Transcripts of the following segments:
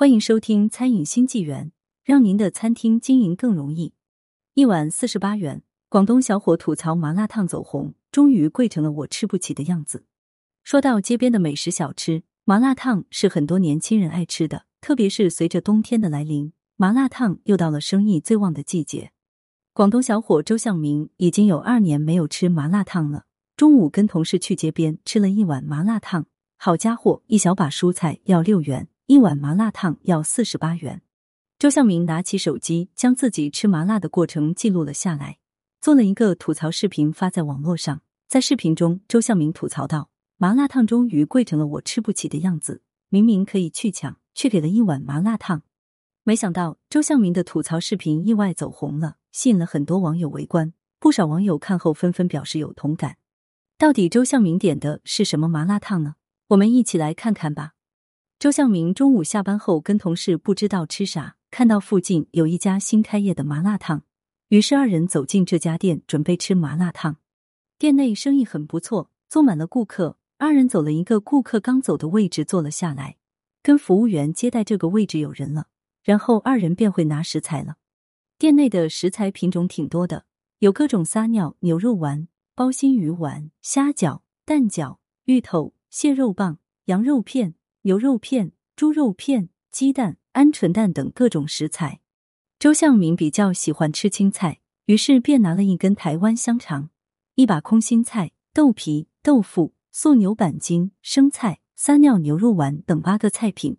欢迎收听《餐饮新纪元》，让您的餐厅经营更容易。一碗四十八元，广东小伙吐槽麻辣烫走红，终于贵成了我吃不起的样子。说到街边的美食小吃，麻辣烫是很多年轻人爱吃的，特别是随着冬天的来临，麻辣烫又到了生意最旺的季节。广东小伙周向明已经有二年没有吃麻辣烫了。中午跟同事去街边吃了一碗麻辣烫，好家伙，一小把蔬菜要六元。一碗麻辣烫要四十八元。周向明拿起手机，将自己吃麻辣的过程记录了下来，做了一个吐槽视频发在网络上。在视频中，周向明吐槽道：“麻辣烫终于贵成了我吃不起的样子，明明可以去抢，却给了一碗麻辣烫。”没想到周向明的吐槽视频意外走红了，吸引了很多网友围观。不少网友看后纷纷表示有同感。到底周向明点的是什么麻辣烫呢？我们一起来看看吧。周向明中午下班后跟同事不知道吃啥，看到附近有一家新开业的麻辣烫，于是二人走进这家店，准备吃麻辣烫。店内生意很不错，坐满了顾客。二人走了一个顾客刚走的位置坐了下来，跟服务员接待这个位置有人了，然后二人便会拿食材了。店内的食材品种挺多的，有各种撒尿牛肉丸、包心鱼丸、虾饺、蛋饺、芋头、蟹肉棒、羊肉片。牛肉片、猪肉片、鸡蛋、鹌鹑蛋等各种食材。周向明比较喜欢吃青菜，于是便拿了一根台湾香肠、一把空心菜、豆皮、豆腐、素牛板筋、生菜、撒尿牛肉丸等八个菜品。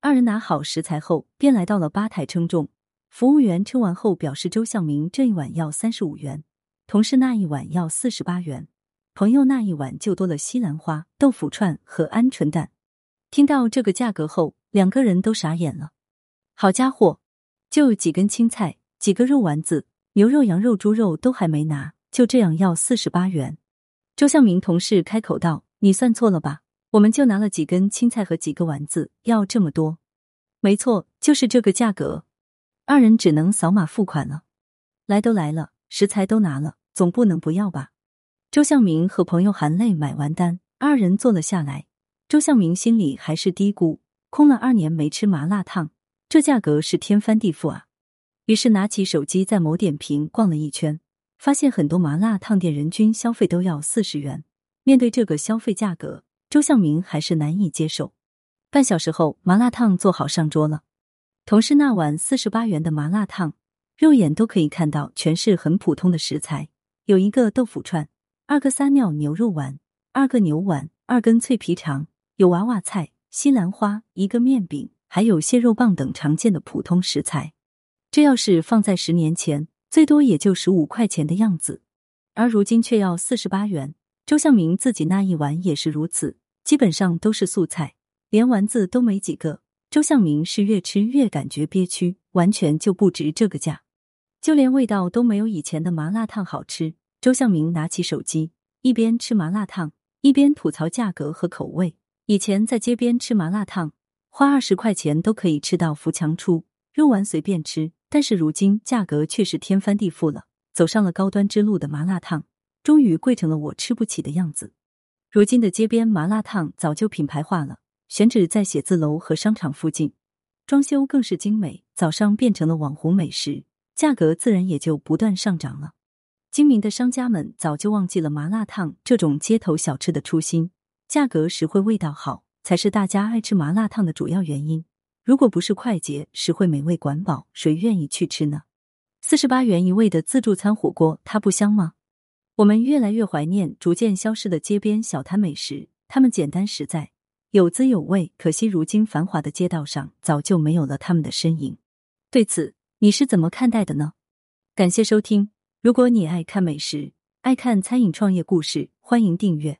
二人拿好食材后，便来到了吧台称重。服务员称完后表示，周向明这一碗要三十五元，同事那一碗要四十八元，朋友那一碗就多了西兰花、豆腐串和鹌鹑蛋。听到这个价格后，两个人都傻眼了。好家伙，就几根青菜、几个肉丸子，牛肉、羊肉、猪肉都还没拿，就这样要四十八元。周向明同事开口道：“你算错了吧？我们就拿了几根青菜和几个丸子，要这么多？”没错，就是这个价格。二人只能扫码付款了。来都来了，食材都拿了，总不能不要吧？周向明和朋友含泪买完单，二人坐了下来。周向明心里还是嘀咕：空了二年没吃麻辣烫，这价格是天翻地覆啊！于是拿起手机在某点评逛了一圈，发现很多麻辣烫店人均消费都要四十元。面对这个消费价格，周向明还是难以接受。半小时后，麻辣烫做好上桌了。同事那碗四十八元的麻辣烫，肉眼都可以看到全是很普通的食材，有一个豆腐串，二个撒尿牛肉丸，二个牛丸，二根脆皮肠。有娃娃菜、西兰花、一个面饼，还有蟹肉棒等常见的普通食材。这要是放在十年前，最多也就十五块钱的样子，而如今却要四十八元。周向明自己那一碗也是如此，基本上都是素菜，连丸子都没几个。周向明是越吃越感觉憋屈，完全就不值这个价，就连味道都没有以前的麻辣烫好吃。周向明拿起手机，一边吃麻辣烫，一边吐槽价格和口味。以前在街边吃麻辣烫，花二十块钱都可以吃到扶墙出，肉丸随便吃。但是如今价格却是天翻地覆了，走上了高端之路的麻辣烫，终于贵成了我吃不起的样子。如今的街边麻辣烫早就品牌化了，选址在写字楼和商场附近，装修更是精美，早上变成了网红美食，价格自然也就不断上涨了。精明的商家们早就忘记了麻辣烫这种街头小吃的初心。价格实惠、味道好，才是大家爱吃麻辣烫的主要原因。如果不是快捷、实惠、美味、管饱，谁愿意去吃呢？四十八元一位的自助餐火锅，它不香吗？我们越来越怀念逐渐消失的街边小摊美食，它们简单实在，有滋有味。可惜如今繁华的街道上，早就没有了他们的身影。对此，你是怎么看待的呢？感谢收听。如果你爱看美食，爱看餐饮创业故事，欢迎订阅。